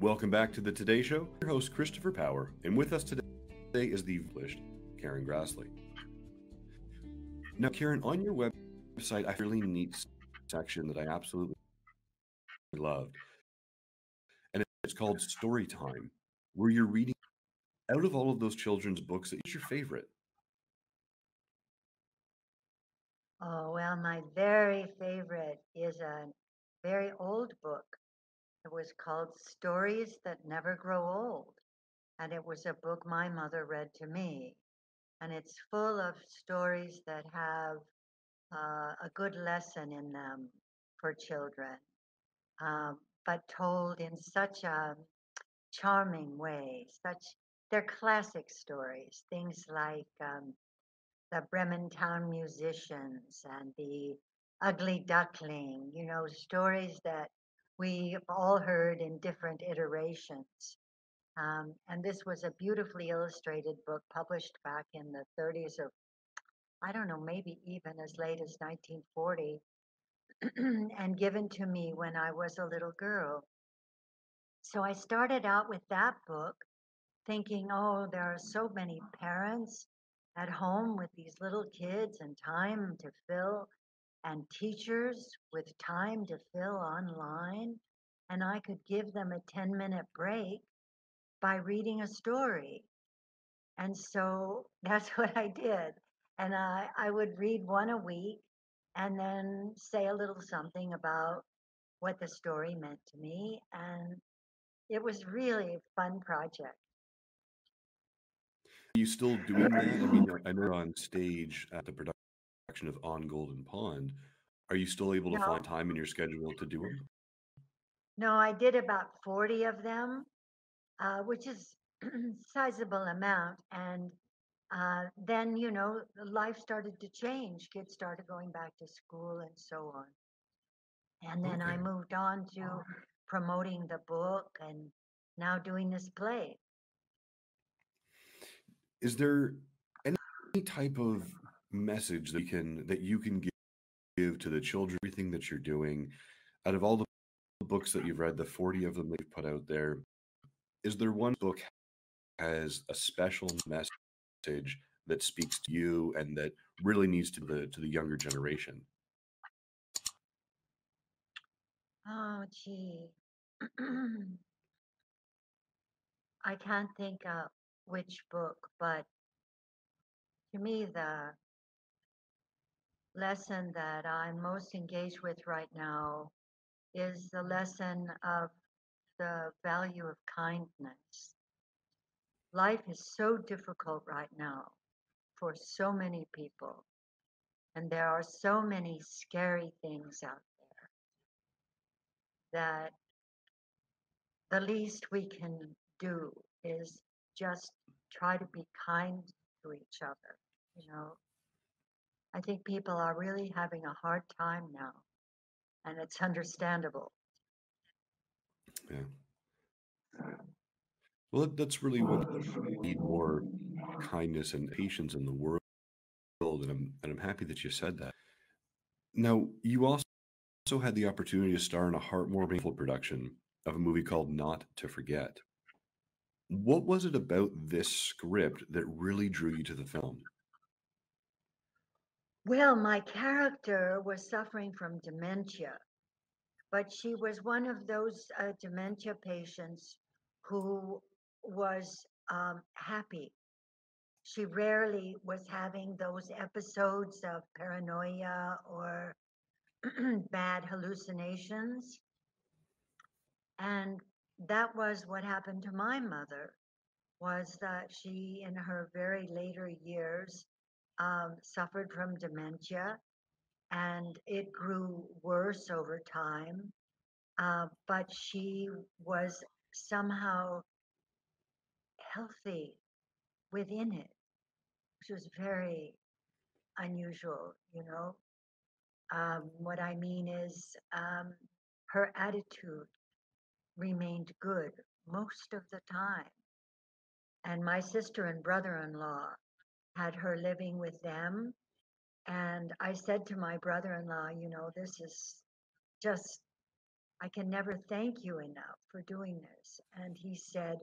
Welcome back to the Today Show. Your host Christopher Power, and with us today is the published Karen Grassle. Now, Karen, on your website, I really neat section that I absolutely loved, and it's called Story Time, where you're reading out of all of those children's books. What's your favorite? Oh, well, my very favorite is a very old book it was called Stories That Never Grow Old. And it was a book my mother read to me. And it's full of stories that have uh, a good lesson in them for children, um, but told in such a charming way. Such they're classic stories, things like um, the Bremen Town musicians and the Ugly Duckling. You know, stories that we've all heard in different iterations. Um, and this was a beautifully illustrated book published back in the 30s or I don't know, maybe even as late as 1940, and given to me when I was a little girl. So I started out with that book thinking, oh, there are so many parents at home with these little kids and time to fill and teachers with time to fill online, and I could give them a 10 minute break by reading a story. And so that's what I did. And I, I would read one a week and then say a little something about what the story meant to me. And it was really a fun project. Are you still doing that? I mean, I know on stage at the production of On Golden Pond. Are you still able to No, find time in your schedule to do them? no, I did about 40 of them, uh, which is sizable amount. And uh, then, you know, life started to change. Kids started going back to school and so on. And then I moved on to promoting the book and now doing this play. Is there any type of message that you can that you can give, give to the children, everything that you're doing, out of all the books that you've read, the 40 of them that you've put out there, is there one book has a special message that speaks to you and that really needs to the to the younger generation? Oh, Oh, gee. I can't think of which book, but to me, the lesson that I'm most engaged with right now is the lesson of the value of kindness. Life is so difficult right now for so many people, and there are so many scary things out that the least we can do is just try to be kind to each other. You know, I think people are really having a hard time now, and it's understandable. Yeah. Well, that's really what we need more kindness and patience in the world, and I'm and I'm happy that you said that. Now, you also had the opportunity to star in a heartwarming production of a movie called Not to Forget. What was it about this script that really drew you to the film? Well, my character was suffering from dementia, but she was one of those uh, dementia patients who was um, happy. She rarely was having those episodes of paranoia or bad hallucinations. And that was what happened to my mother was that she in her very later years um, suffered from dementia and it grew worse over time uh, but she was somehow healthy within it which was very unusual you know um, what i mean is um, her attitude remained good most of the time And my sister and brother in law had her living with them. And I said to my brother in law, you know, this is just, I can never thank you enough for doing this. And he said,